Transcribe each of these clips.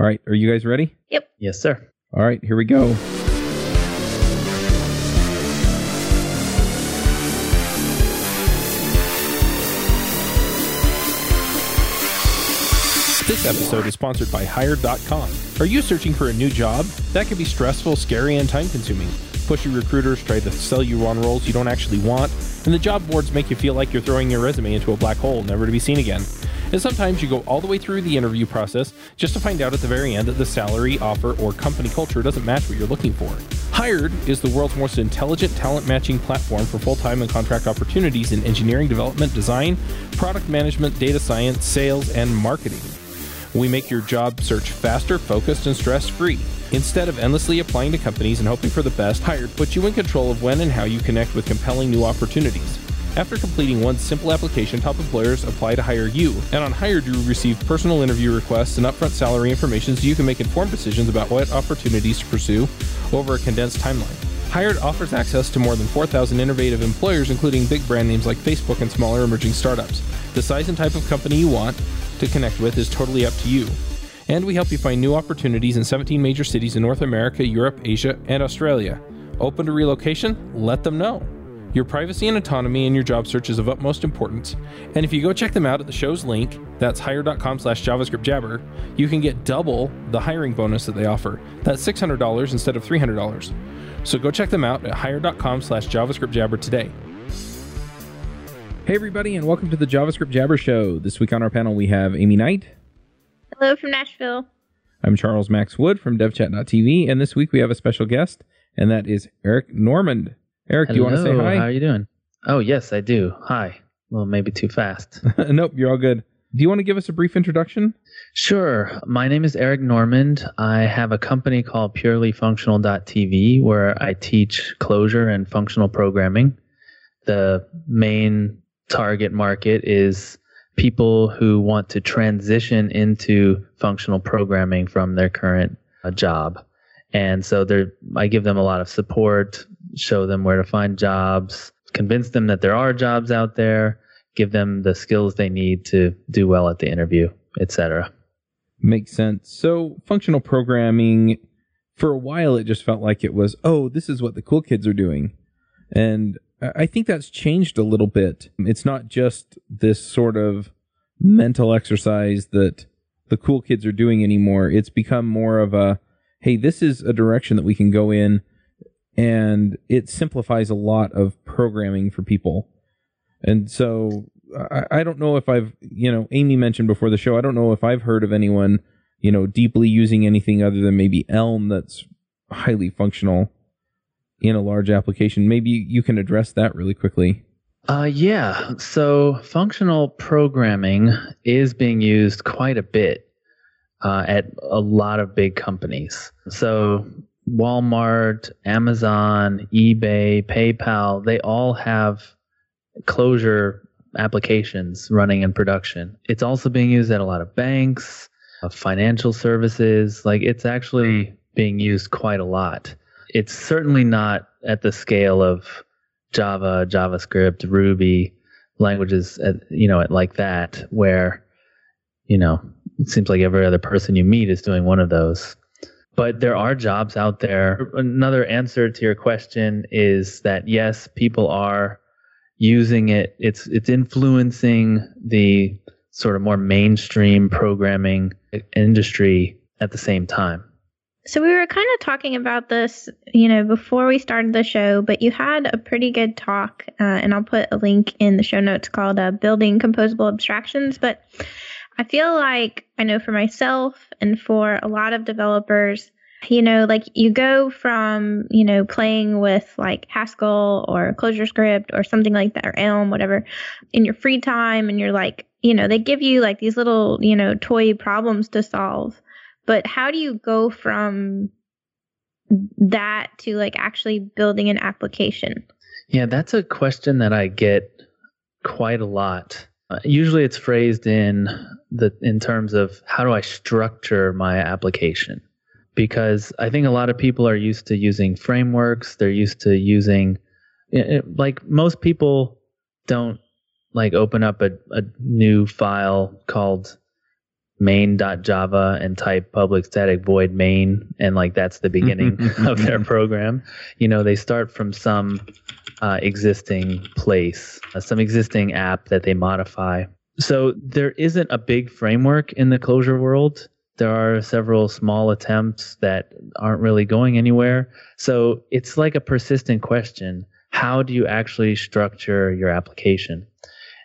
All right, are you guys ready? Yep. Yes, sir. All right, here we go. This episode is sponsored by Hired.com. Are you searching for a new job? That can be stressful, scary, and time consuming. Pushy recruiters try to sell you on roles you don't actually want, and the job boards make you feel like you're throwing your resume into a black hole, never to be seen again. And sometimes you go all the way through the interview process just to find out at the very end that the salary, offer, or company culture doesn't match what you're looking for. Hired is the world's most intelligent talent matching platform for full time and contract opportunities in engineering development, design, product management, data science, sales, and marketing. We make your job search faster, focused, and stress free. Instead of endlessly applying to companies and hoping for the best, Hired puts you in control of when and how you connect with compelling new opportunities. After completing one simple application, top employers apply to hire you, and on Hired, you receive personal interview requests and upfront salary information so you can make informed decisions about what opportunities to pursue over a condensed timeline. Hired offers access to more than 4,000 innovative employers, including big brand names like Facebook and smaller emerging startups. The size and type of company you want to connect with is totally up to you. And we help you find new opportunities in 17 major cities in North America, Europe, Asia, and Australia. Open to relocation? Let them know. Your privacy and autonomy in your job search is of utmost importance. And if you go check them out at the show's link, that's hired.com slash JavaScript Jabber, you can get double the hiring bonus that they offer. That's $600 instead of $300. So go check them out at hired.com slash JavaScript Jabber today. Hey, everybody, and welcome to the JavaScript Jabber Show. This week on our panel, we have Aimee Knight. Hello from Nashville. I'm Charles Max Wood from devchat.tv, and this week we have a special guest, and that is Eric Normand. Eric, do you want to say hi? How are you doing? Oh, yes, I do. Hi. Well, maybe too fast. nope, you're all good. Do you want to give us a brief introduction? Sure. My name is Eric Normand. I have a company called purelyfunctional.tv where I teach Clojure and functional programming. The main target market is people who want to transition into functional programming from their current uh, job. And so I give them a lot of support, show them where to find jobs, convince them that there are jobs out there, give them the skills they need to do well at the interview, etc. Makes sense. So, functional programming, for a while, it just felt like it was, oh, this is what the cool kids are doing. And I think that's changed a little bit. It's not just this sort of mental exercise that the cool kids are doing anymore. It's become more of a, hey, this is a direction that we can go in, and it simplifies a lot of programming for people. And so I, I don't know if I've, you know, Aimee mentioned before the show, I don't know if I've heard of anyone, you know, deeply using anything other than maybe Elm that's highly functional in a large application. Maybe you can address that really quickly. Uh, yeah. So functional programming is being used quite a bit uh, at a lot of big companies. So Walmart, Amazon, eBay, PayPal, they all have Clojure applications running in production. It's also being used at a lot of banks, uh, financial services. Like it's actually being used quite a lot. It's certainly not at the scale of Java, JavaScript, Ruby languages, at, you know, like that, where, you know, it seems like every other person you meet is doing one of those. But there are jobs out there. Another answer to your question is that yes, people are using it. It's it's influencing the sort of more mainstream programming industry at the same time. So we were kind of talking about this, you know, before we started the show, but you had a pretty good talk, uh, and I'll put a link in the show notes called uh, "Building Composable Abstractions." But I feel like I know for myself and for a lot of developers, you know, like you go from, you know, playing with like Haskell or ClojureScript or something like that, or Elm, whatever, in your free time, and you're like, you know, they give you like these little, you know, toy problems to solve. But how do you go from that to like actually building an application? Yeah, that's a question that I get quite a lot. Uh, usually it's phrased in the in terms of how do I structure my application? Because I think a lot of people are used to using frameworks, they're used to using it- it- like most people don't like open up a, a new file called main.java and type public static void main and like that's the beginning of their program you know they start from some uh, existing place uh, some existing app that they modify. So there isn't a big framework in the Clojure world. There are several small attempts that aren't really going anywhere. So it's like a persistent question. How do you actually structure your application?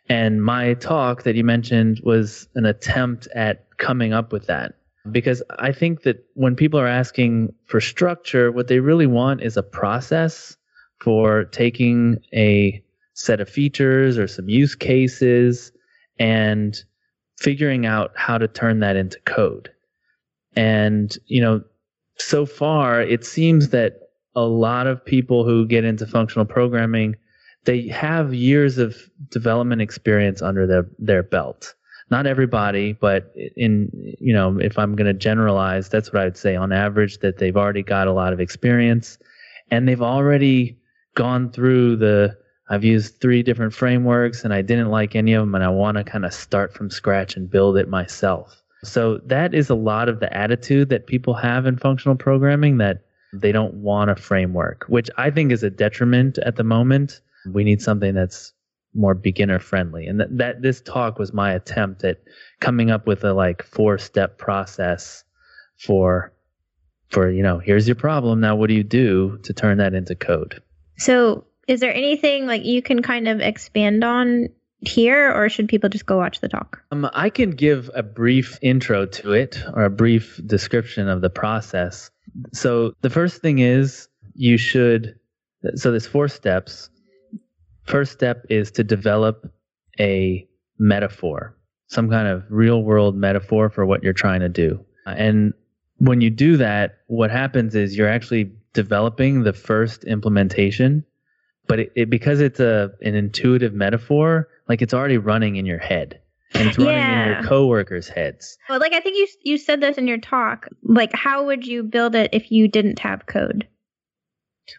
And my talk that you mentioned was an attempt at coming up with that. Because I think that when people are asking for structure, what they really want is a process for taking a set of features or some use cases and figuring out how to turn that into code. And, you know, so far it seems that a lot of people who get into functional programming they have years of development experience under their their belt. Not everybody, but in you know, if I'm going to generalize, that's what I would say on average that they've already got a lot of experience and they've already gone through the I've used three different frameworks and I didn't like any of them and I want to kind of start from scratch and build it myself. So that is a lot of the attitude that people have in functional programming that they don't want a framework, which I think is a detriment at the moment we need something that's more beginner friendly. And that, that this talk was my attempt at coming up with a like four step process for for you know here's your problem now what do you do to turn that into code so is there anything like you can kind of expand on here or should people just go watch the talk? Um, i can give a brief intro to it or a brief description of the process. So the first thing is you should so there's four steps. First step is to develop a metaphor, some kind of real world metaphor for what you're trying to do. And when you do that, what happens is you're actually developing the first implementation, but it, it because it's a an intuitive metaphor, like it's already running in your head and it's running yeah. in your coworkers' heads. Well, like I think you you said this in your talk. Like, how would you build it if you didn't have code?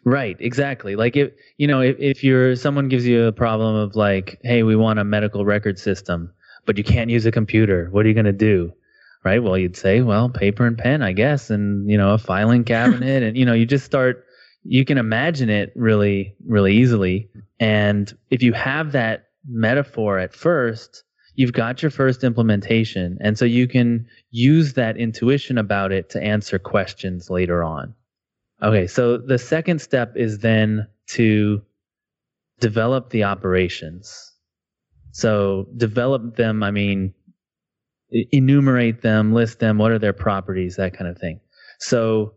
Right, exactly. Like if you know, if, if you're someone gives you a problem of like, hey, we want a medical record system, but you can't use a computer, what are you gonna do? Right? Well, you'd say, well, paper and pen, I guess, and you know, a filing cabinet, and you know, you just start. You can imagine it really, really easily. And if you have that metaphor at first, you've got your first implementation, and so you can use that intuition about it to answer questions later on. Okay, so the second step is then to develop the operations. So develop them, I mean, enumerate them, list them, what are their properties, that kind of thing. So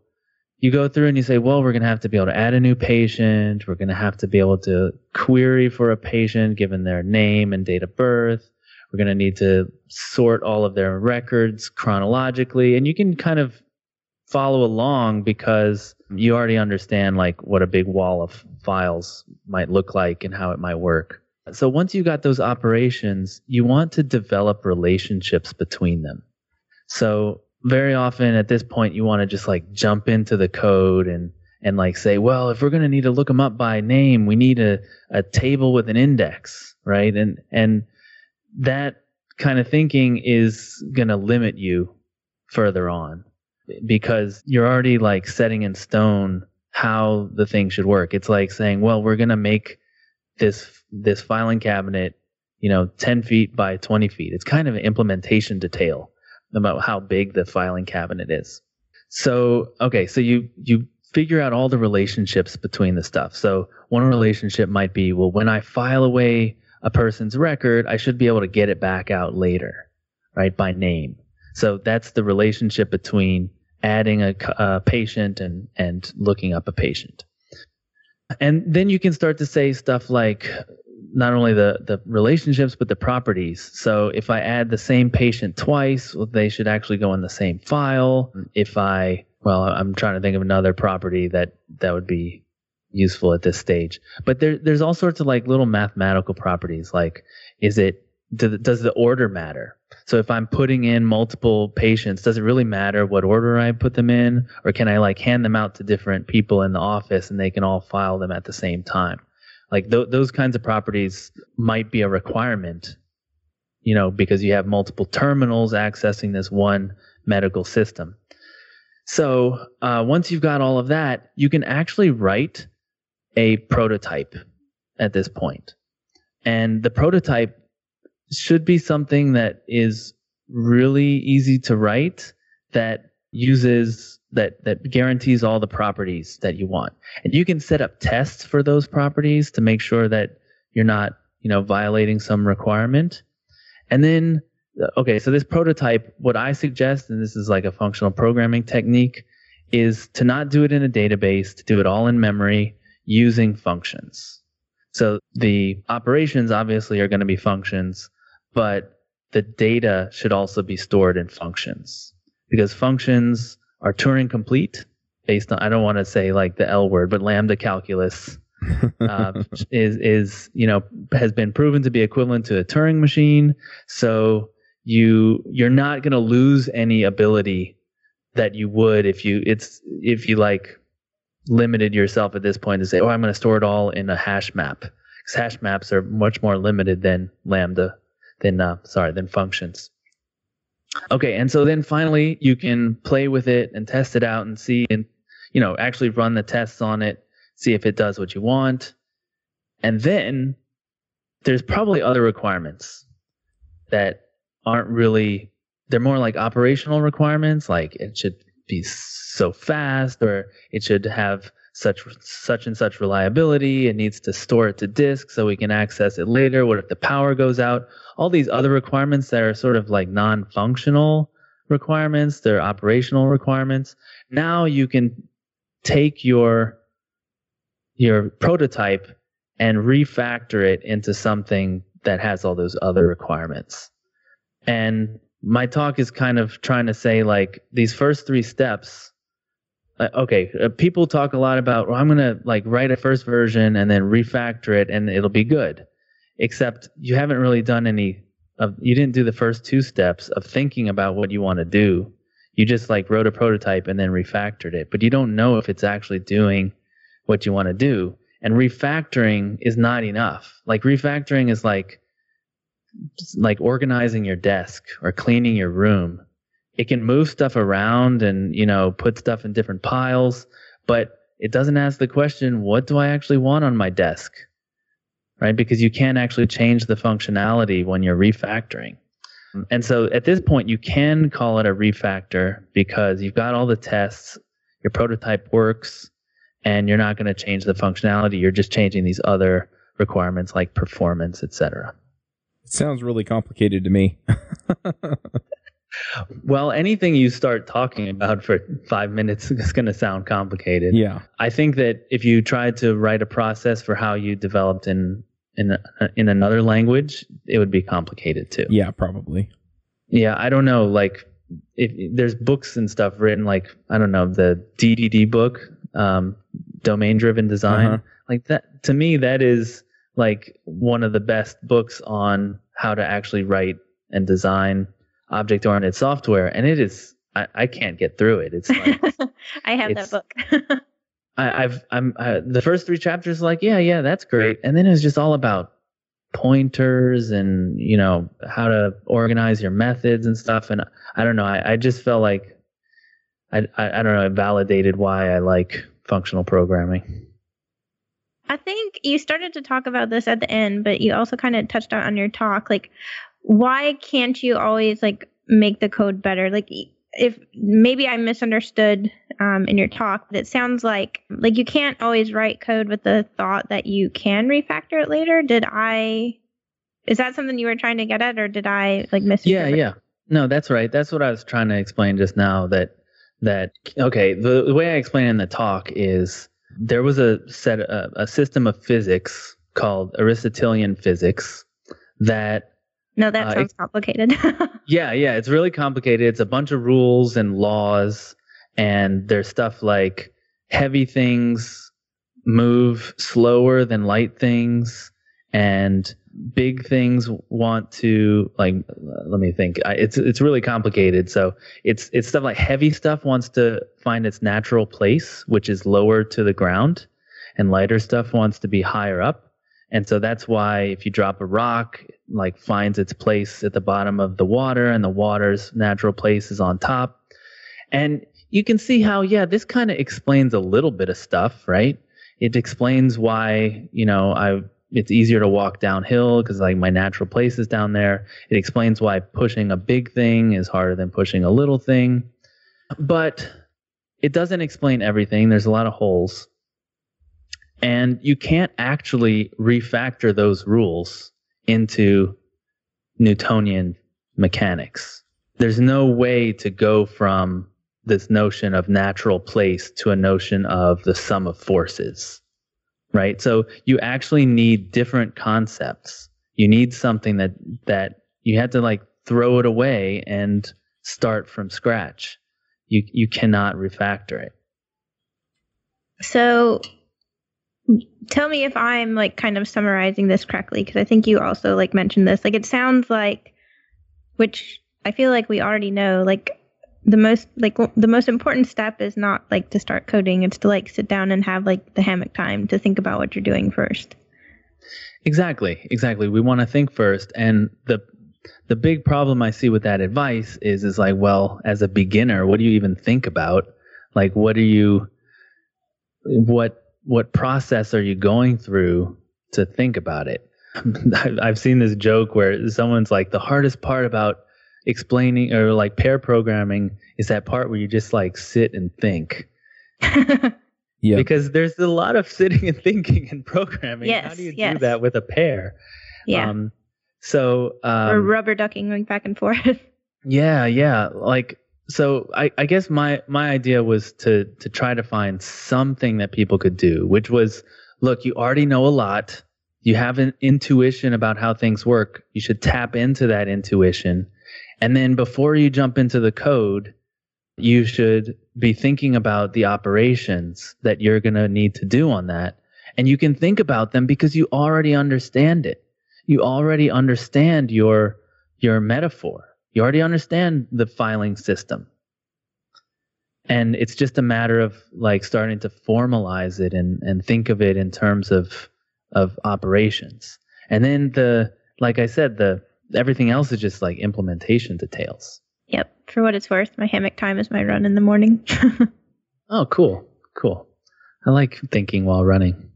you go through and you say, well, we're going to have to be able to add a new patient. We're going to have to be able to query for a patient given their name and date of birth. We're going to need to sort all of their records chronologically. And you can kind of follow along because you already understand like what a big wall of files might look like and how it might work. So once you got those operations, you want to develop relationships between them. So very often at this point, you want to just like jump into the code and and like say, well, if we're going to need to look them up by name, we need a, a table with an index, right? And and that kind of thinking is going to limit you further on because you're already like setting in stone how the thing should work. It's like saying, well, we're going to make this this filing cabinet, you know, 10 feet by 20 feet. It's kind of an implementation detail about how big the filing cabinet is. So, okay, so you you figure out all the relationships between the stuff. So, one relationship might be, well, when I file away a person's record, I should be able to get it back out later, right, by name. So that's the relationship between adding a, a patient and and looking up a patient and then you can start to say stuff like not only the the relationships but the properties. So if i add the same patient twice well, they should actually go in the same file. If i well i'm trying to think of another property that that would be useful at this stage. But there there's all sorts of like little mathematical properties like is it does the order matter so if I'm putting in multiple patients, does it really matter what order I put them in? Or can I like hand them out to different people in the office and they can all file them at the same time? Like th- those kinds of properties might be a requirement, you know, because you have multiple terminals accessing this one medical system. So uh, once you've got all of that, you can actually write a prototype at this point. And the prototype should be something that is really easy to write that uses that that guarantees all the properties that you want. And you can set up tests for those properties to make sure that you're not, you know, violating some requirement. And then uh, okay, so this prototype, what I suggest, and this is like a functional programming technique, is to not do it in a database, to do it all in memory using functions. So the operations obviously are going to be functions, but the data should also be stored in functions because functions are Turing complete based on, I don't want to say like the L word, but lambda calculus uh, is, is, you know, has been proven to be equivalent to a Turing machine. So you, you're not going to lose any ability that you would if you, it's, if you like limited yourself at this point to say, oh, I'm going to store it all in a hash map. Because hash maps are much more limited than lambda, than, uh, sorry, than functions. Okay, and so then finally you can play with it and test it out and see and you know actually run the tests on it, see if it does what you want. And then there's probably other requirements that aren't really they're more like operational requirements like it should be so fast or it should have such such and such reliability. It needs to store it to disk so we can access it later. What if the power goes out? All these other requirements that are sort of like non-functional requirements they're operational requirements. Now you can take your your prototype and refactor it into something that has all those other requirements. And my talk is kind of trying to say like these first three steps okay uh, people talk a lot about well i'm going to like write a first version and then refactor it and it'll be good. Except you haven't really done any of you didn't do the first two steps of thinking about what you want to do. You just like wrote a prototype and then refactored it. But you don't know if it's actually doing what you want to do. And refactoring is not enough. Like refactoring is like like organizing your desk or cleaning your room it can move stuff around and you know put stuff in different piles but it doesn't ask the question what do i actually want on my desk? Right? Because you can't actually change the functionality when you're refactoring. And so at this point you can call it a refactor because you've got all the tests your prototype works and you're not going to change the functionality. You're just changing these other requirements like performance etc it sounds really complicated to me well, anything you start talking about for five minutes is going to sound complicated. Yeah. I think that if you tried to write a process for how you developed in in in another language, it would be complicated too. Yeah, probably. Yeah, I don't know. Like, if there's books and stuff written, like I don't know, the DDD book, um, domain driven design, uh-huh. like that. To me, that is like one of the best books on how to actually write and design object oriented software, and it is I, I can't get through it. It's like I have that book. I, I've I'm uh, the first three chapters like yeah yeah that's great, and then it's just all about pointers and you know how to organize your methods and stuff. And I don't know, I, I just felt like I, I I don't know, it validated why I like functional programming. I think you started to talk about this at the end, but you also kind of touched on your talk. Like, why can't you always like make the code better? Like if maybe I misunderstood um, in your talk, but it sounds like like you can't always write code with the thought that you can refactor it later. Did I? Is that something you were trying to get at, or did I like miss? Yeah, yeah. No, that's right. That's what I was trying to explain just now. That that okay. The, the way I explain it in the talk is there was a set a, a system of physics called Aristotelian physics that no, that uh, sounds complicated. yeah, yeah, it's really complicated. It's a bunch of rules and laws, and there's stuff like heavy things move slower than light things, and big things want to like. Let me think. It's it's really complicated. So it's it's stuff like heavy stuff wants to find its natural place, which is lower to the ground, and lighter stuff wants to be higher up And so that's why if you drop a rock, like finds its place at the bottom of the water and the water's natural place is on top. And you can see how, yeah, this kind of explains a little bit of stuff, right? It explains why, you know, I it's easier to walk downhill because like my natural place is down there. It explains why pushing a big thing is harder than pushing a little thing. But it doesn't explain everything. There's a lot of holes. And you can't actually refactor those rules into Newtonian mechanics. There's no way to go from this notion of natural place to a notion of the sum of forces, right? So you actually need different concepts. You need something that, that you have to like throw it away and start from scratch. You, you cannot refactor it. So tell me if I'm like kind of summarizing this correctly because I think you also like mentioned this. Like it sounds like which I feel like we already know like the most like the most important step is not like to start coding. It's to like sit down and have like the hammock time to think about what you're doing first. Exactly. Exactly. We want to think first. And the the big problem i see with that advice is is like well as a beginner what do you even think about? Like what are you what what process are you going through to think about it i've seen this joke where someone's like the hardest part about explaining or like pair programming is that part where you just like sit and think. yeah. Because there's a lot of sitting and thinking and programming. Yes, How do you yes. do that with a pair? Yeah. Um, so um, or rubber ducking going back and forth. yeah, yeah. Like so I, I guess my my idea was to to try to find something that people could do, which was look, you already know a lot. You have an intuition about how things work. You should tap into that intuition and then before you jump into the code, you should be thinking about the operations that you're going to need to do on that. And you can think about them because you already understand it. You already understand your, your metaphor. You already understand the filing system. And it's just a matter of like starting to formalize it and, and think of it in terms of, of operations. And then the, like I said, the, everything else is just like implementation details. Yep. For what it's worth, my hammock time is my run in the morning. oh, cool. Cool. I like thinking while running.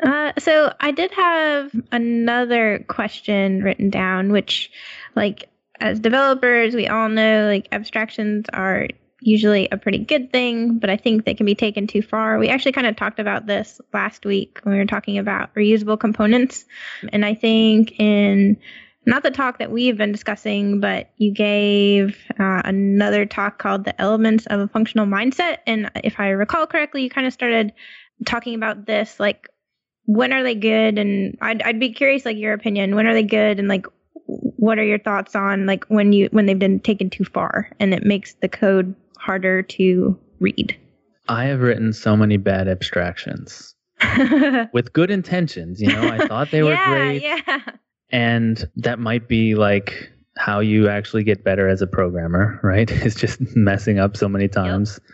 Uh, so I did have another question written down, which, like, as developers, we all know like abstractions are usually a pretty good thing, but I think they can be taken too far. We actually kind of talked about this last week when we were talking about reusable components, and I think in not the talk that we've been discussing, but you gave uh, another talk called The Elements of a Functional Mindset. And if I recall correctly, you kind of started talking about this like, when are they good? And I'd, I'd be curious, like, your opinion. When are they good? And like, what are your thoughts on like when you when they've been taken too far and it makes the code harder to read? I have written so many bad abstractions with good intentions. You know, I thought they were yeah, great. Yeah and that might be like how you actually get better as a programmer, right? It's just messing up so many times. Yep.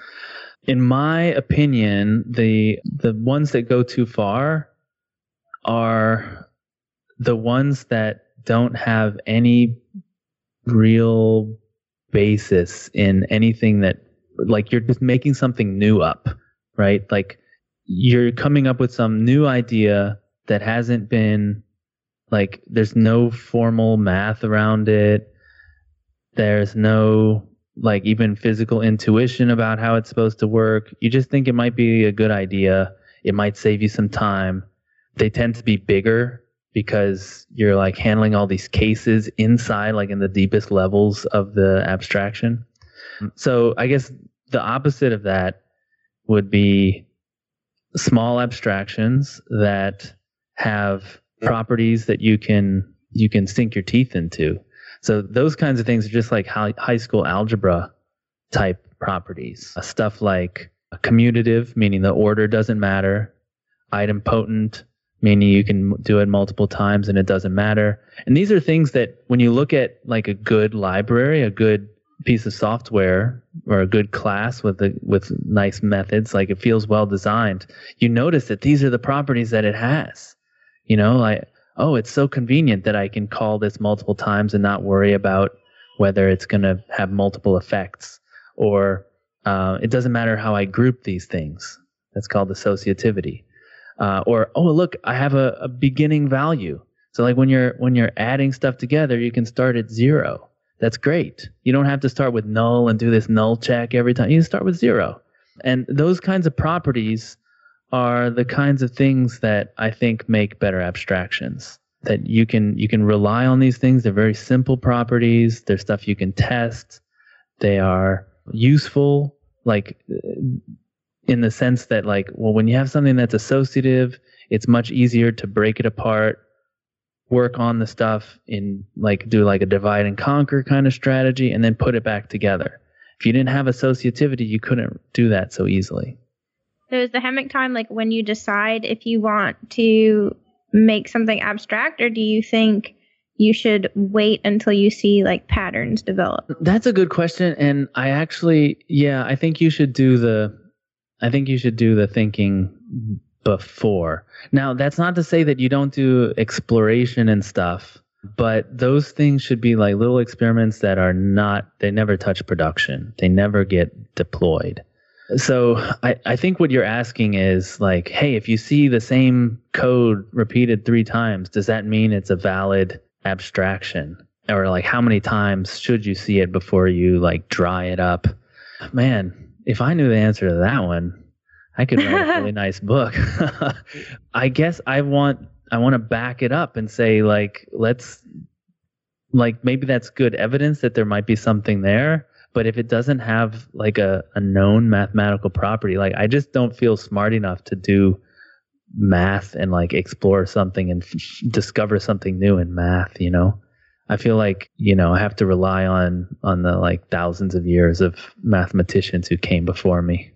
In my opinion, the the ones that go too far are the ones that don't have any real basis in anything that like you're just making something new up, right? Like you're coming up with some new idea that hasn't been like there's no formal math around it. There's no like even physical intuition about how it's supposed to work. You just think it might be a good idea. It might save you some time. They tend to be bigger because you're like handling all these cases inside, like in the deepest levels of the abstraction. So I guess the opposite of that would be small abstractions that have properties that you can you can sink your teeth into. So those kinds of things are just like high, high school algebra type properties. Uh, stuff like commutative, meaning the order doesn't matter. Idempotent, meaning you can do it multiple times and it doesn't matter. And these are things that when you look at like a good library, a good piece of software or a good class with the with nice methods, like it feels well designed, you notice that these are the properties that it has You know, like, oh, it's so convenient that I can call this multiple times and not worry about whether it's going to have multiple effects or uh, it doesn't matter how I group these things. That's called associativity. Uh, or oh look, I have a, a beginning value. So like when you're when you're adding stuff together, you can start at zero. That's great. You don't have to start with null and do this null check every time. You start with zero. And those kinds of properties are the kinds of things that I think make better abstractions. That you can you can rely on these things. They're very simple properties. They're stuff you can test. They are useful, like in the sense that like, well, when you have something that's associative, it's much easier to break it apart, work on the stuff in like do like a divide and conquer kind of strategy, and then put it back together. If you didn't have associativity, you couldn't do that so easily. So is the Hammock time like when you decide if you want to make something abstract, or do you think you should wait until you see like patterns develop? That's a good question. And I actually, yeah, I think you should do the, I think you should do the thinking before. Now, that's not to say that you don't do exploration and stuff, but those things should be like little experiments that are not, they never touch production, they never get deployed. So I, I think what you're asking is like, hey, if you see the same code repeated three times, does that mean it's a valid abstraction or like how many times should you see it before you like dry it up man if i knew the answer to that one i could write a really nice book. I guess i want i want to back it up and say like let's like maybe that's good evidence that there might be something there but if it doesn't have like a, a known mathematical property like i just don't feel smart enough to do math and like explore something and f- discover something new in math you know i feel like you know i have to rely on on the like thousands of years of mathematicians who came before me.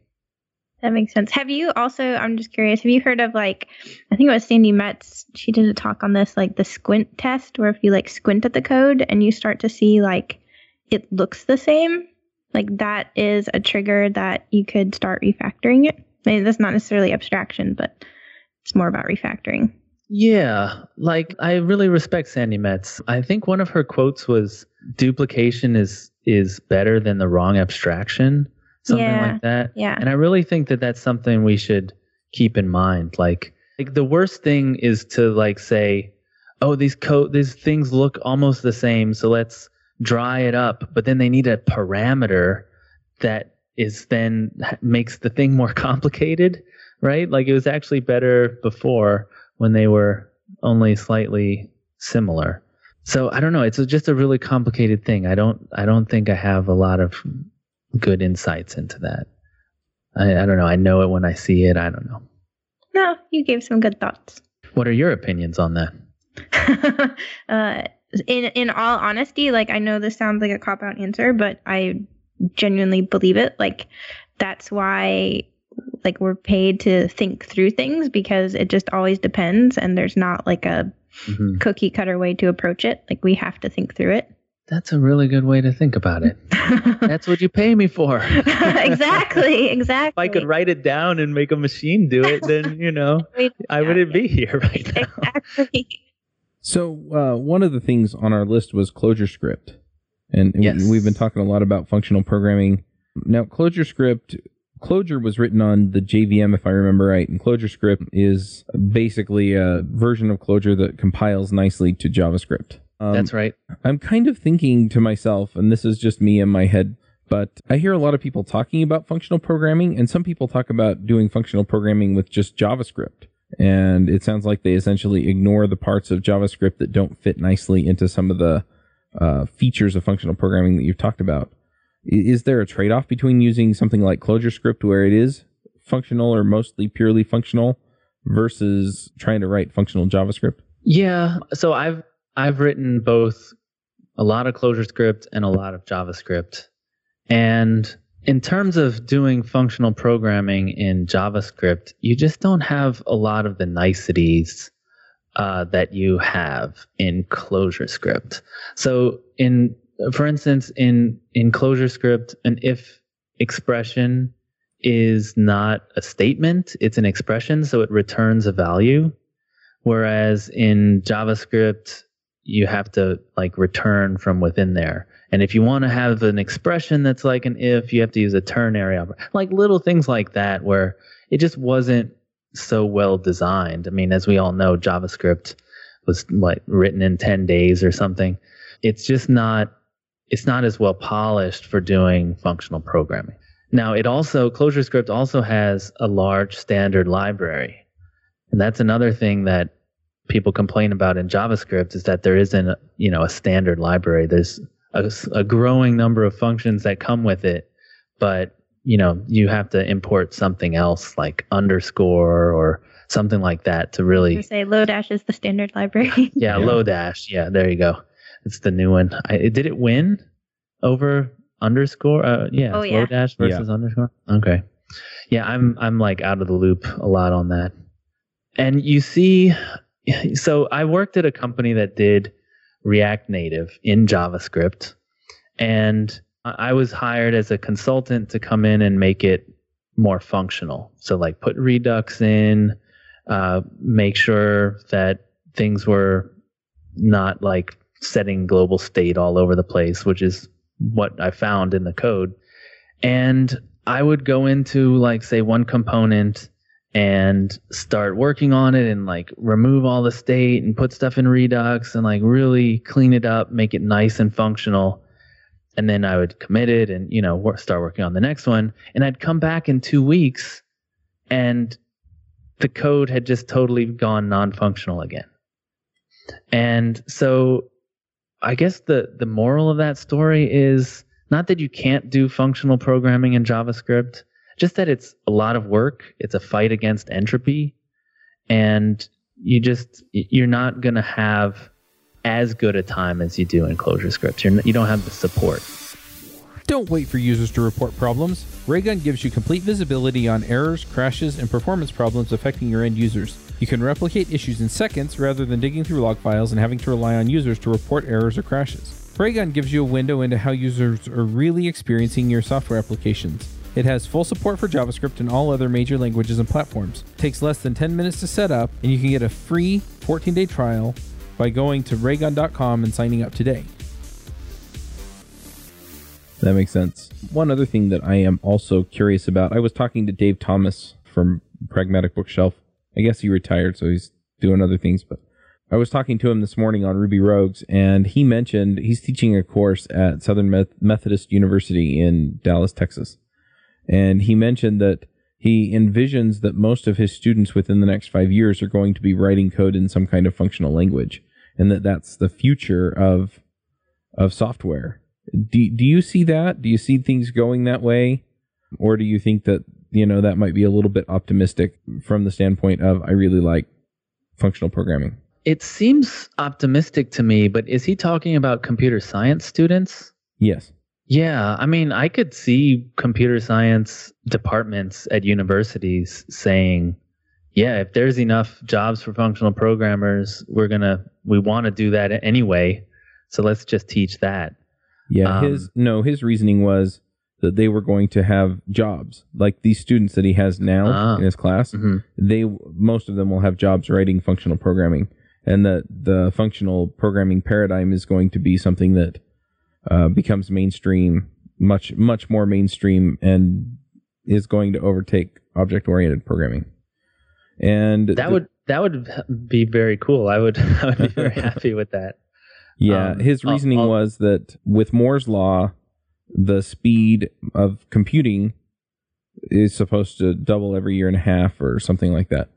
That makes sense. Have you also i'm just curious have you heard of like i think it was Sandi Metz she did a talk on this like the squint test where if you like squint at the code and you start to see like it looks the same like that is a trigger that you could start refactoring it. I mean, that's not necessarily abstraction but it's more about refactoring. Yeah, like I really respect Sandi Metz. I think one of her quotes was duplication is is better than the wrong abstraction, something yeah, like that. Yeah. And I really think that that's something we should keep in mind. Like like the worst thing is to like say, "Oh, these code these things look almost the same, so let's dry it up." But then they need a parameter that is then makes the thing more complicated right? Like it was actually better before when they were only slightly similar. So I don't know. It's just a really complicated thing. I don't. I don't think I have a lot of good insights into that. I, I don't know. I know it when I see it. I don't know. No, you gave some good thoughts. What are your opinions on that? uh, in in all honesty, like I know this sounds like a cop out answer, but I genuinely believe it. Like that's why like we're paid to think through things because it just always depends and there's not like a mm-hmm. cookie cutter way to approach it. Like we have to think through it. That's a really good way to think about it. That's what you pay me for. exactly, exactly. If I could write it down and make a machine do it, then you know I wouldn't be here right now. Exactly. So uh, one of the things on our list was ClojureScript, and yes. we've been talking a lot about functional programming. Now, ClojureScript Clojure was written on the JVM, if I remember right, and ClojureScript is basically a version of Clojure that compiles nicely to JavaScript. Um, That's right. I'm kind of thinking to myself, and this is just me in my head, but I hear a lot of people talking about functional programming, and some people talk about doing functional programming with just JavaScript. And it sounds like they essentially ignore the parts of JavaScript that don't fit nicely into some of the uh, features of functional programming that you've talked about. Is there a trade off between using something like ClojureScript where it is functional or mostly purely functional versus trying to write functional JavaScript? Yeah. So I've I've written both a lot of ClojureScript and a lot of JavaScript. And in terms of doing functional programming in JavaScript, you just don't have a lot of the niceties uh, that you have in ClojureScript. So in for instance, in in ClojureScript, an if expression is not a statement; it's an expression, so it returns a value. Whereas in JavaScript, you have to like return from within there. And if you want to have an expression that's like an if, you have to use a ternary operator. Like little things like that where it just wasn't so well designed. I mean, as we all know, JavaScript was like written in 10 days or something. It's just not it's not as well polished for doing functional programming. Now, it also ClojureScript also has a large standard library. And that's another thing that people complain about in JavaScript is that there isn't, a, you know, a standard library. There's a, a growing number of functions that come with it, but you know, you have to import something else like underscore or something like that to really say Lodash is the standard library. yeah, yeah, Lodash. Yeah, there you go. It's the new one. I, did it win over underscore? Uh, yeah, oh, yeah. Lodash versus yeah. underscore. Okay. Yeah, I'm I'm like out of the loop a lot on that. And you see, so I worked at a company that did React Native in JavaScript, and I was hired as a consultant to come in and make it more functional. So like put Redux in, uh, make sure that things were not like setting global state all over the place, which is what I found in the code. And I would go into like say one component and start working on it and like remove all the state and put stuff in Redux and like really clean it up, make it nice and functional. And then I would commit it and, you know, start working on the next one. And I'd come back in two weeks and the code had just totally gone non functional again. And so I guess the, the moral of that story is not that you can't do functional programming in JavaScript, just that it's a lot of work. It's a fight against entropy. And you just, you're not to have as good a time as you do in ClojureScript. You're, you don't have the support. Don't wait for users to report problems. Raygun gives you complete visibility on errors, crashes, and performance problems affecting your end users. You can replicate issues in seconds rather than digging through log files and having to rely on users to report errors or crashes. Raygun gives you a window into how users are really experiencing your software applications. It has full support for JavaScript and all other major languages and platforms. It takes less than 10 minutes to set up, and you can get a free 14 day trial by going to raygun.com and signing up today. That makes sense. One other thing that I am also curious about I was talking to Dave Thomas from Pragmatic Bookshelf. I guess he retired, so he's doing other things, but I was talking to him this morning on Ruby Rogues, and he mentioned he's teaching a course at Southern Methodist University in Dallas, Texas. And he mentioned that he envisions that most of his students within the next five years are going to be writing code in some kind of functional language, and that that's the future of of software. Do, do you see that? Do you see things going that way? Or do you think that, you know, that might be a little bit optimistic from the standpoint of I really like functional programming? It seems optimistic to me, but is he talking about computer science students? Yes. Yeah, I mean, I could see computer science departments at universities saying, yeah, if there's enough jobs for functional programmers, we're going to, we want to do that anyway. So let's just teach that. Yeah, um, his no, his reasoning was that they were going to have jobs like these students that he has now uh, in his class. Mm-hmm. They most of them will have jobs writing functional programming, and that the functional programming paradigm is going to be something that uh, becomes mainstream, much much more mainstream, and is going to overtake object oriented programming. And that the, would that would be very cool. I would I would be very happy with that. Yeah, um, his reasoning I'll, I'll, was that with Moore's law, the speed of computing is supposed to double every year and a half or something like that.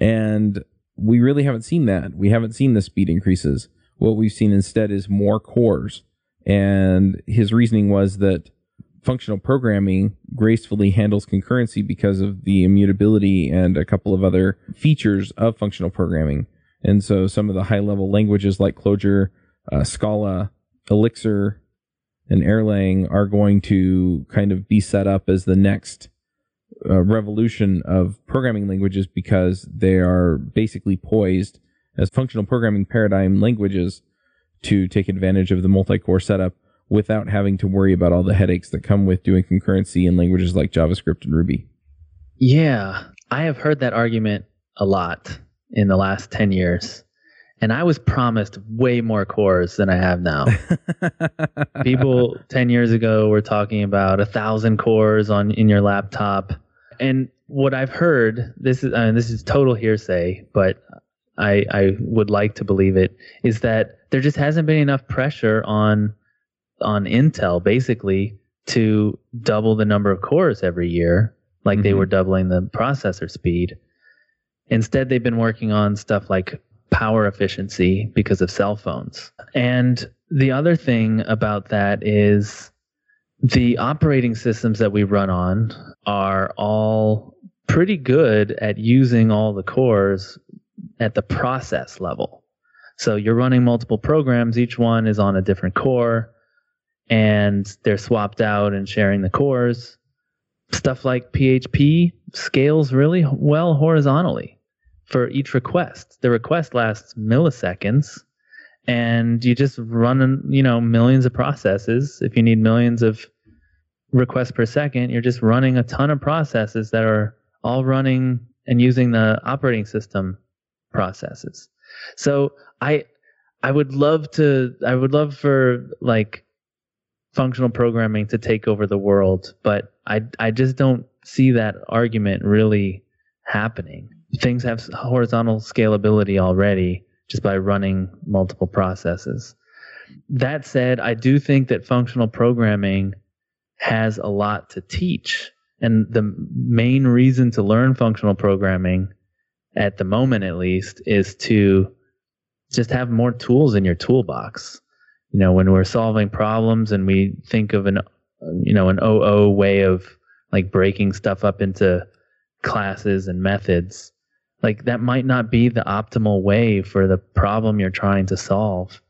And we really haven't seen that. We haven't seen the speed increases. What we've seen instead is more cores. And his reasoning was that functional programming gracefully handles concurrency because of the immutability and a couple of other features of functional programming. And so some of the high level languages like Clojure uh, Scala, Elixir, and Erlang are going to kind of be set up as the next uh, revolution of programming languages because they are basically poised as functional programming paradigm languages to take advantage of the multi-core setup without having to worry about all the headaches that come with doing concurrency in languages like JavaScript and Ruby. Yeah, I have heard that argument a lot in the last 10 years. And I was promised way more cores than I have now. People 10 years ago were talking about a thousand cores on in your laptop. And what I've heard, this is I mean, this is total hearsay, but I I would like to believe it, is that there just hasn't been enough pressure on on Intel basically to double the number of cores every year, like mm-hmm. they were doubling the processor speed. Instead, they've been working on stuff like power efficiency because of cell phones. And the other thing about that is the operating systems that we run on are all pretty good at using all the cores at the process level. So you're running multiple programs, each one is on a different core, and they're swapped out and sharing the cores. Stuff like PHP scales really well horizontally for each request. The request lasts milliseconds and you just run, you know, millions of processes. If you need millions of requests per second, you're just running a ton of processes that are all running and using the operating system processes. So I I would love to I would love for like functional programming to take over the world, but I I just don't see that argument really happening things have horizontal scalability already just by running multiple processes. That said, I do think that functional programming has a lot to teach. And the main reason to learn functional programming, at the moment at least, is to just have more tools in your toolbox. You know, when we're solving problems and we think of an, you know, an OO way of like breaking stuff up into classes and methods, like that might not be the optimal way for the problem you're trying to solve.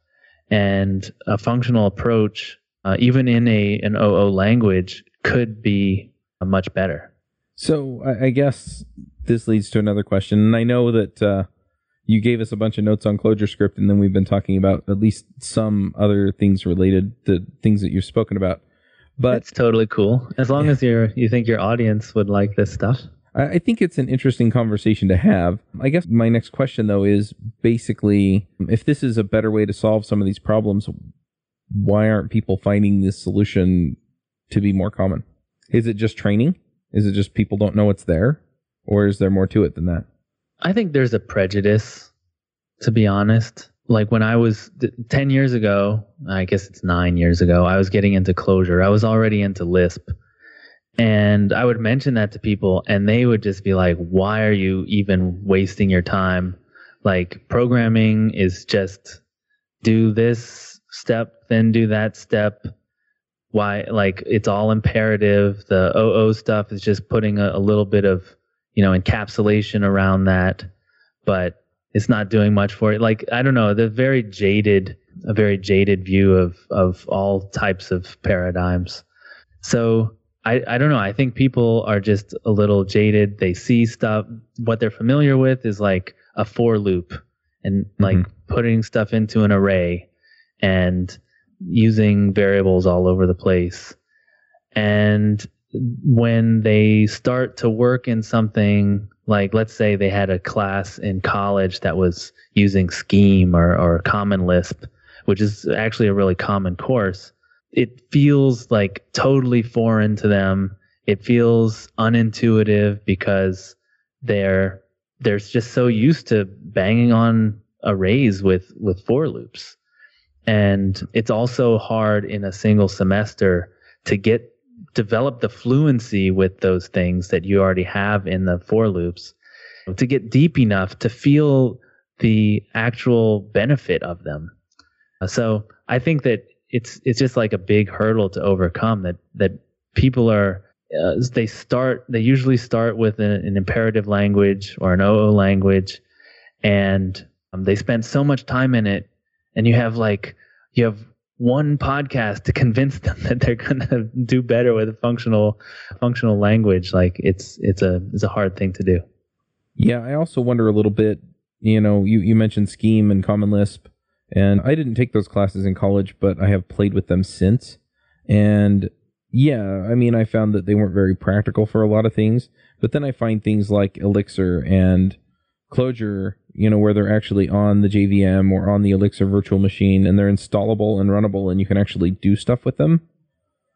And a functional approach uh, even in a an oo language could be much better. So I, I, guess this leads to another question. And i know that uh, you gave us a bunch of notes on ClojureScript and then we've been talking about at least some other things related to things that you've spoken about. But it's totally cool. As long yeah. as you're you think your audience would like this stuff I think it's an interesting conversation to have. I guess my next question, though, is basically if this is a better way to solve some of these problems, why aren't people finding this solution to be more common? Is it just training? Is it just people don't know it's there? Or is there more to it than that? I think there's a prejudice, to be honest. Like when I was 10 years ago, I guess it's nine years ago, I was getting into Clojure. I was already into Lisp. And I would mention that to people, and they would just be like, why are you even wasting your time? Like, programming is just do this step, then do that step. Why, like, it's all imperative. The OO stuff is just putting a, a little bit of, you know, encapsulation around that, but it's not doing much for it. Like, I don't know, the very jaded, a very jaded view of, of all types of paradigms. So, I, I don't know. I think people are just a little jaded. They see stuff. What they're familiar with is like a for loop and like mm-hmm. putting stuff into an array and using variables all over the place. And when they start to work in something like, let's say they had a class in college that was using Scheme or, or Common Lisp, which is actually a really common course it feels like totally foreign to them. It feels unintuitive because they're they're just so used to banging on arrays with with for loops. And it's also hard in a single semester to get develop the fluency with those things that you already have in the for loops to get deep enough to feel the actual benefit of them. So I think that it's it's just like a big hurdle to overcome that that people are uh, they start they usually start with an, an, imperative language or an OO language and um, they spend so much time in it and you have like you have one podcast to convince them that they're to do better with a functional functional language. Like it's it's a it's a hard thing to do. Yeah i also wonder a little bit you know you you mentioned scheme and common lisp and I didn't take those classes in college, but I have played with them since. And yeah, I mean, I found that they weren't very practical for a lot of things. But then I find things like Elixir and Clojure, you know, where they're actually on the JVM or on the Elixir virtual machine and they're installable and runnable and you can actually do stuff with them.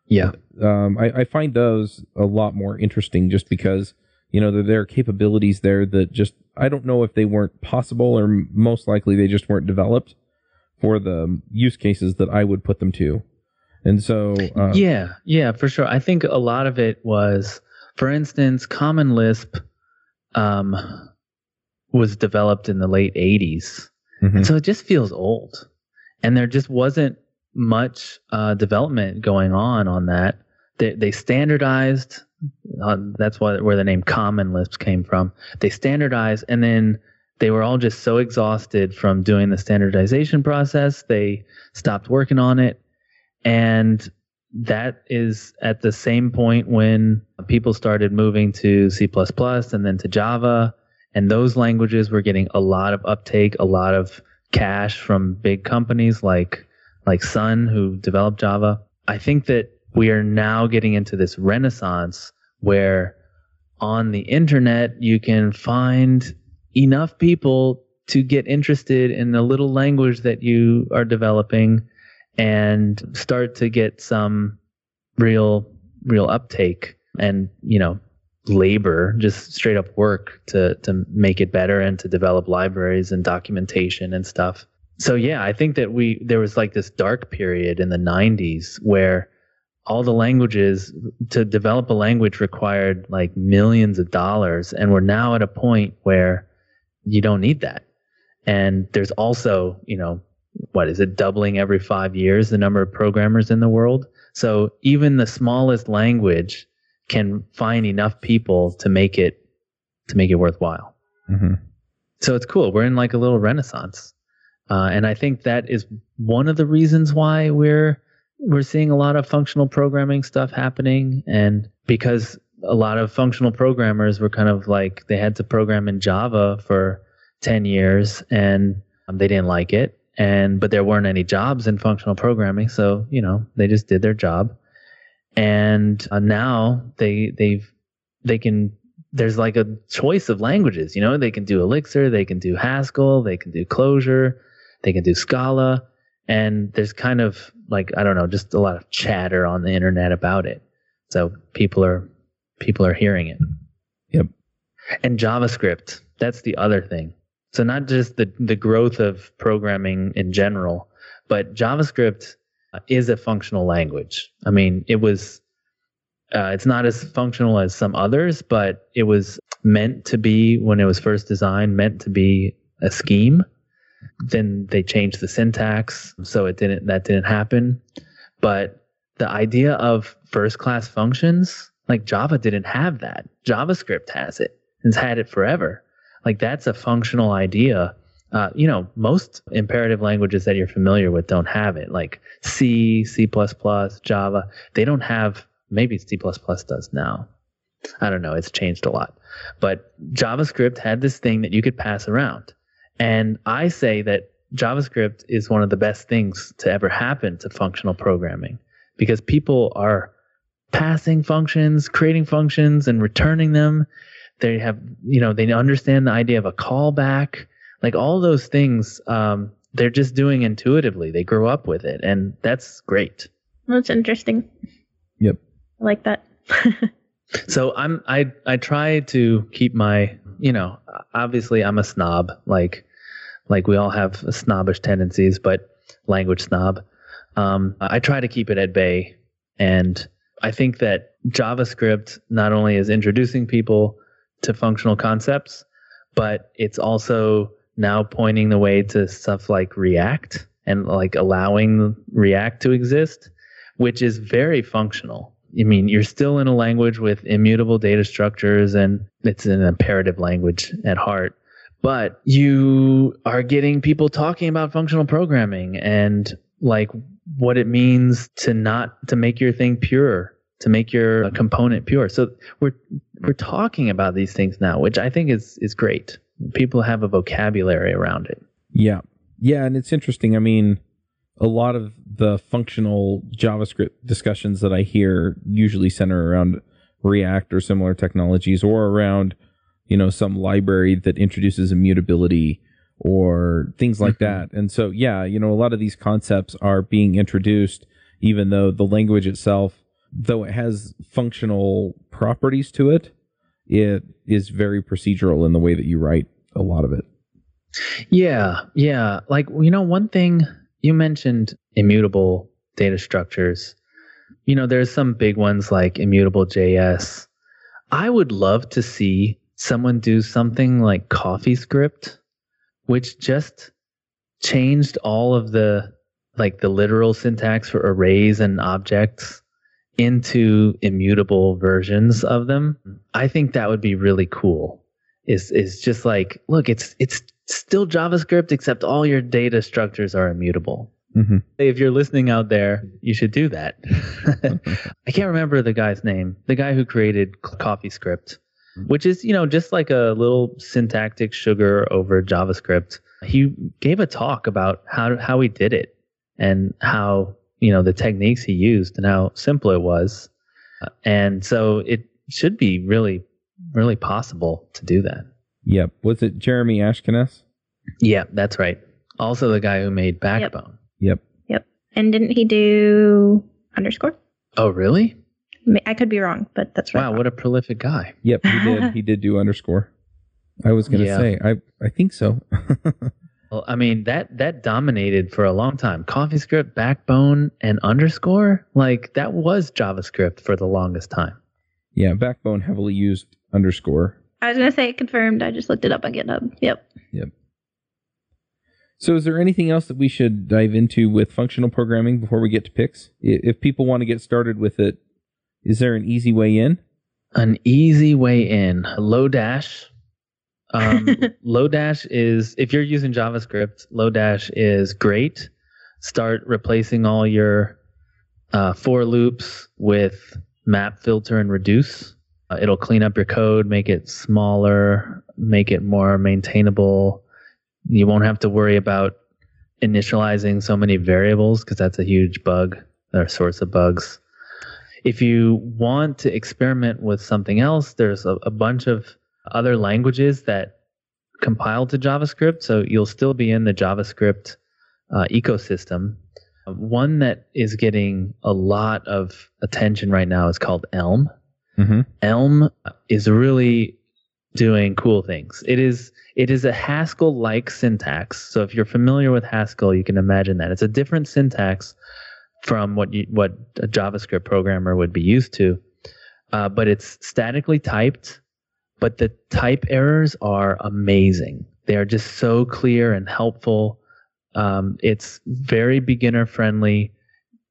Yeah. Um, I, I find those a lot more interesting just because, you know, there, there are capabilities there that just, I don't know if they weren't possible or most likely they just weren't developed for the use cases that I would put them to. And so, uh, yeah, yeah, for sure. I think a lot of it was, for instance, Common Lisp um, was developed in the late 80s. mhm. So it just feels old. And there just wasn't much uh, development going on on that. They, they standardized. Uh, that's why, where the name Common Lisp came from. They standardized, and then they were all just so exhausted from doing the standardization process, they stopped working on it. And that is at the same point when people started moving to C and then to Java. And those languages were getting a lot of uptake, a lot of cash from big companies like like Sun who developed Java. I think that we are now getting into this renaissance where on the internet you can find enough people to get interested in the little language that you are developing and start to get some real real uptake and you know labor just straight up work to to make it better and to develop libraries and documentation and stuff. So yeah i think that we there was like this dark period in the 90s where all the languages to develop a language required like millions of dollars and we're now at a point where you don't need that and there's also you know what is it doubling every 5 years the number of programmers in the world so even the smallest language can find enough people to make it to make it worthwhile. Mhm. So it's cool. We're in like a little renaissance, uh, and I think that is one of the reasons why we're we're seeing a lot of functional programming stuff happening, and because a lot of functional programmers were kind of like they had to program in Java for ten years, and um, they didn't like it, and but there weren't any jobs in functional programming, so you know they just did their job. And uh, now they they've they can there's like a choice of languages you know? They can do elixir they can do haskell they can do Clojure they can do scala. And there's kind of like i don't know just a lot of chatter on the internet about it. So people are people are hearing it Yep. and javascript that's the other thing so not just the the growth of programming in general but javascript uh, is a functional language. I mean, it was, uh, it's not as functional as some others, but it was meant to be when it was first designed, meant to be a scheme. Then they changed the syntax, so it didn't, that didn't happen. But the idea of first class functions, like Java didn't have that. JavaScript has it. It's had it forever. Like that's a functional idea uh, you know, most imperative languages that you're familiar with don't have it. Like C, C++, Java, they don't have. Maybe C++ does now. I don't know. It's changed a lot. But JavaScript had this thing that you could pass around, and I say that JavaScript is one of the best things to ever happen to functional programming because people are passing functions, creating functions, and returning them. They have, you know, they understand the idea of a callback like all those things um, they're just doing intuitively they grow up with it and that's great That's interesting. Yep. I like that. so i'm i i try to keep my you know obviously i'm a snob like like we all have snobbish tendencies but language snob um, i try to keep it at bay and i think that javascript not only is introducing people to functional concepts but it's also now pointing the way to stuff like React and like allowing React to exist, which is very functional. I mean, you're still in a language with immutable data structures and it's an imperative language at heart, but you are getting people talking about functional programming and like what it means to not to make your thing pure to make your component pure so we're we're talking about these things now which i think is is great people have a vocabulary around it. Yeah. Yeah, and it's interesting. I mean, a lot of the functional JavaScript discussions that I hear usually center around React or similar technologies or around, you know, some library that introduces immutability or things like Mhm. that. And so, yeah, you know, a lot of these concepts are being introduced, even though the language itself, though it has functional properties to it, it is very procedural in the way that you write a lot of it. Yeah, yeah. Like, you know, one thing you mentioned immutable data structures. You know, there's some big ones like immutable JS. I would love to see someone do something like CoffeeScript, which just changed all of the like the literal syntax for arrays and objects into immutable versions of them. I think that would be really cool. Is is just like, look, it's it's still JavaScript except all your data structures are immutable. Mm-hmm. If you're listening out there, you should do that. I can't remember the guy's name. The guy who created CoffeeScript, Mm-hmm. which is, you know, just like a little syntactic sugar over JavaScript. He gave a talk about how how he did it and how, you know, the techniques he used and how simple it was. Uh, and so it should be really really possible to do that. Yep. Was it Jeremy Ashkenas? Yeah, that's right. Also the guy who made Backbone. Yep. Yep. And didn't he do underscore? Oh, really? Ma- I could be wrong, but that's right. Wow, what a prolific guy. Yep. He did. he did do underscore. I was gonna Yeah. say. I I think so. Well, I mean that that dominated for a long time. CoffeeScript, Backbone, and underscore, like that was JavaScript for the longest time. yeah. Backbone heavily used underscore. I was gonna say it confirmed. I just looked it up on GitHub. Um, yep. Yep. So, is there anything else that we should dive into with functional programming before we get to picks? If people want to get started with it, is there an easy way in? An easy way in. Lodash. Um, Lodash is if you're using JavaScript, Lodash is great. Start replacing all your uh, for loops with map, filter, and reduce. Uh, it'll clean up your code, make it smaller, make it more maintainable. You won't have to worry about initializing so many variables because that's a huge bug or source of bugs. If you want to experiment with something else, there's a, a bunch of other languages that compile to JavaScript. So you'll still be in the JavaScript uh, ecosystem. One that is getting a lot of attention right now is called Elm. Mm-hmm. Elm is really doing cool things. It is it is a Haskell like syntax. So if you're familiar with Haskell, you can imagine that. It's a different syntax from what you, what a JavaScript programmer would be used to. Uh, but it's statically typed, but the type errors are amazing. They are just so clear and helpful. Um, it's very beginner friendly.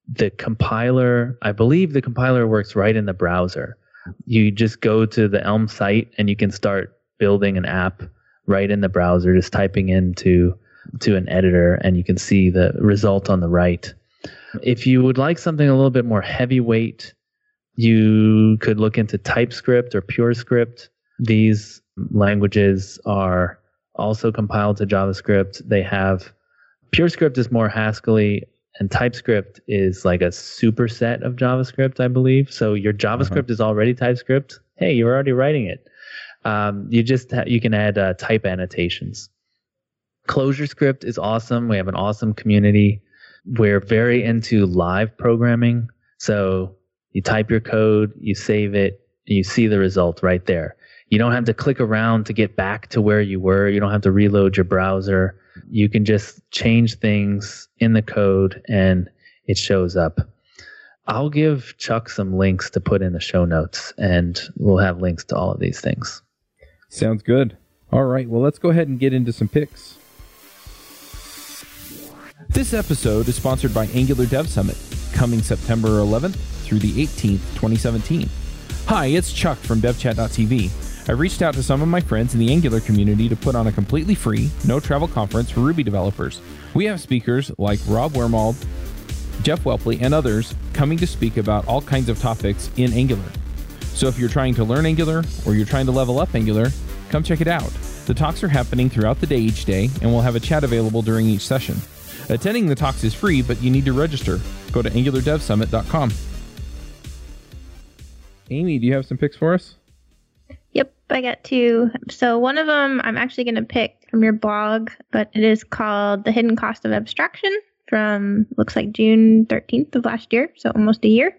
The compiler, I believe the compiler works right in the browser you just go to the Elm site and you can start building an app right in the browser, just typing into to an editor, and you can see the result on the right. If you would like something a little bit more heavyweight, you could look into TypeScript or PureScript. These languages are also compiled to JavaScript. They have PureScript is more Haskell and TypeScript is like a superset of JavaScript, I believe. So your JavaScript is already TypeScript. Hey, you're already writing it. Um, you just ha- you can add uh, type annotations. ClojureScript is awesome. We have an awesome community. We're very into live programming. So you type your code, you save it, and you see the result right there. You don't have to click around to get back to where you were. You don't have to reload your browser. You can just change things in the code and it shows up. I'll give Chuck some links to put in the show notes and we'll have links to all of these things. Sounds good. All right, well, let's go ahead and get into some picks. This episode is sponsored by Angular Dev Summit, coming September 11th through the 18th, 2017. Hi, it's Chuck from DevChat.tv. I reached out to some of my friends in the Angular community to put on a completely free, no travel conference for Ruby developers. We have speakers like Rob Wormald, Jeff Whelpley, and others coming to speak about all kinds of topics in Angular. So if you're trying to learn Angular or you're trying to level up Angular, come check it out. The talks are happening throughout the day each day, and we'll have a chat available during each session. Attending the talks is free, but you need to register. Go to angulardevsummit.com. Aimee, do you have some picks for us? Yep, I got two. So one of them I'm actually going to pick from your blog, but it is called The Hidden Cost of Abstraction from looks like June 13th of last year, so almost a year.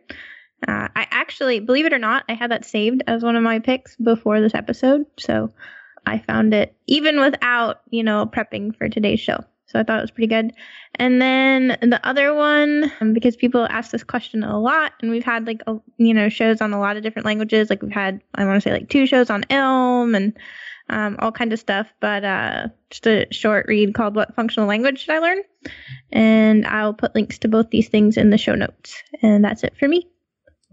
Uh, I actually, believe it or not, I had that saved as one of my picks before this episode, so I found it even without, you know, prepping for today's show. So I thought it was pretty good. And then the other one, um, because people ask this question a lot, and we've had like, a, you know, shows on a lot of different languages. Like we've had, I want to say like two shows on Elm and um, all kind of stuff. But uh, just a short read called "What Functional Language Should I Learn?" And I'll put links to both these things in the show notes. And that's it for me.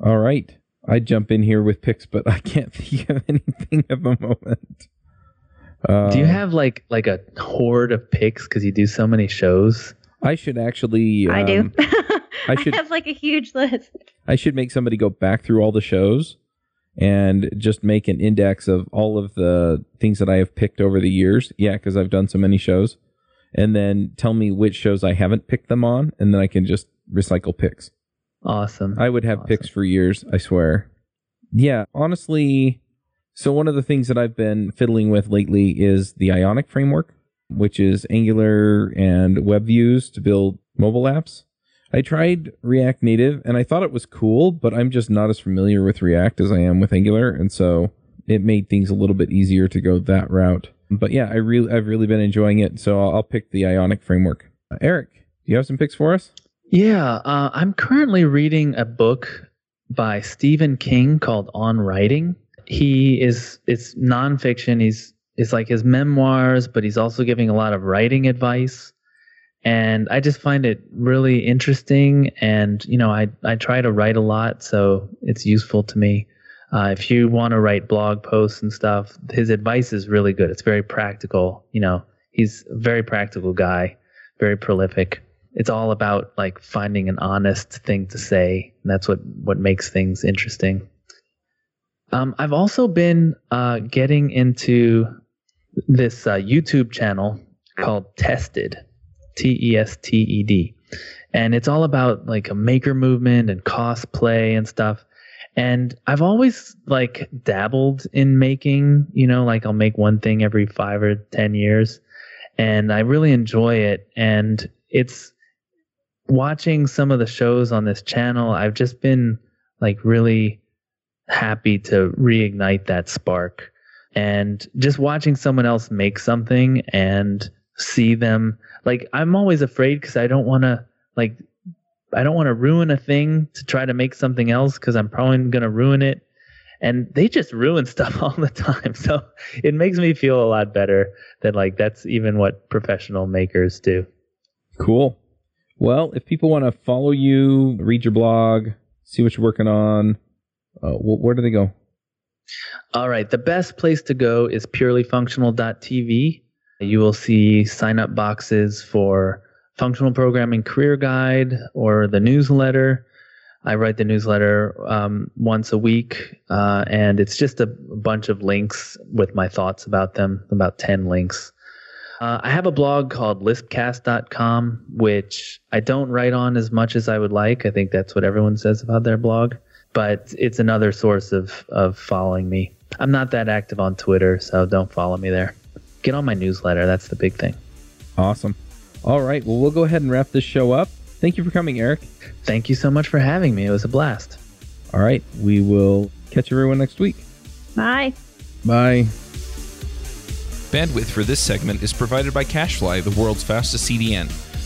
All right. I jump in here with picks, but I can't think of anything at the moment. Uh, do you have like like a horde of picks because you do so many shows? I should actually. Um, I do. I should I have like a huge list. I should make somebody go back through all the shows and just make an index of all of the things that I have picked over the years. Yeah, because I've done so many shows. And then tell me which shows I haven't picked them on, and then I can just recycle picks. Awesome. I would have awesome. picks for years, I swear. Yeah, honestly, so one of the things that I've been fiddling with lately is the Ionic framework, which is Angular and web views to build mobile apps. I tried React Native and I thought it was cool, but I'm just not as familiar with React as I am with Angular, and so it made things a little bit easier to go that route. But yeah, I really I've really been enjoying it, so I'll, I'll pick the Ionic framework. Uh, Eric, do you have some picks for us? Yeah, uh, I'm currently reading a book by Stephen King called On Writing. He is it's nonfiction. He's it's like his memoirs, but he's also giving a lot of writing advice and I just find it really interesting. And you know, I I try to write a lot, so it's useful to me. Uh, if you want to write blog posts and stuff, his advice is really good. It's very practical. You know, he's a very practical guy, very prolific. It's all about like finding an honest thing to say, and that's what what makes things interesting. Um, I've also been uh, getting into this uh, YouTube channel called Tested T E S T E D. And it's all about like a maker movement and cosplay and stuff. And I've always like dabbled in making, you know, like I'll make one thing every five or 10 years. And I really enjoy it. And it's watching some of the shows on this channel. I've just been like really happy to reignite that spark. And just watching someone else make something and see them like i'm always afraid because i don't want to like i don't want to ruin a thing to try to make something else because i'm probably going to ruin it. And they just ruin stuff all the time. So it makes me feel a lot better that like that's even what professional makers do. Cool. Well if people want to follow you read your blog see what you're working on uh, where do they go all right the best place to go is purelyfunctional.tv you will see sign up boxes for Functional Programming Career Guide or the newsletter. I write the newsletter um, once a week, uh, and it's just a bunch of links with my thoughts about them, about 10 links. Uh, I have a blog called lispcast.com, which I don't write on as much as I would like. I think that's what everyone says about their blog, but it's another source of, of following me. I'm not that active on Twitter, so don't follow me there get on my newsletter. That's the big thing. Awesome. All right. Well, we'll go ahead and wrap this show up. Thank you for coming, Eric. Thank you so much for having me. It was a blast. All right. We will catch everyone next week. Bye. Bye. Bandwidth for this segment is provided by CacheFly, the world's fastest CDN.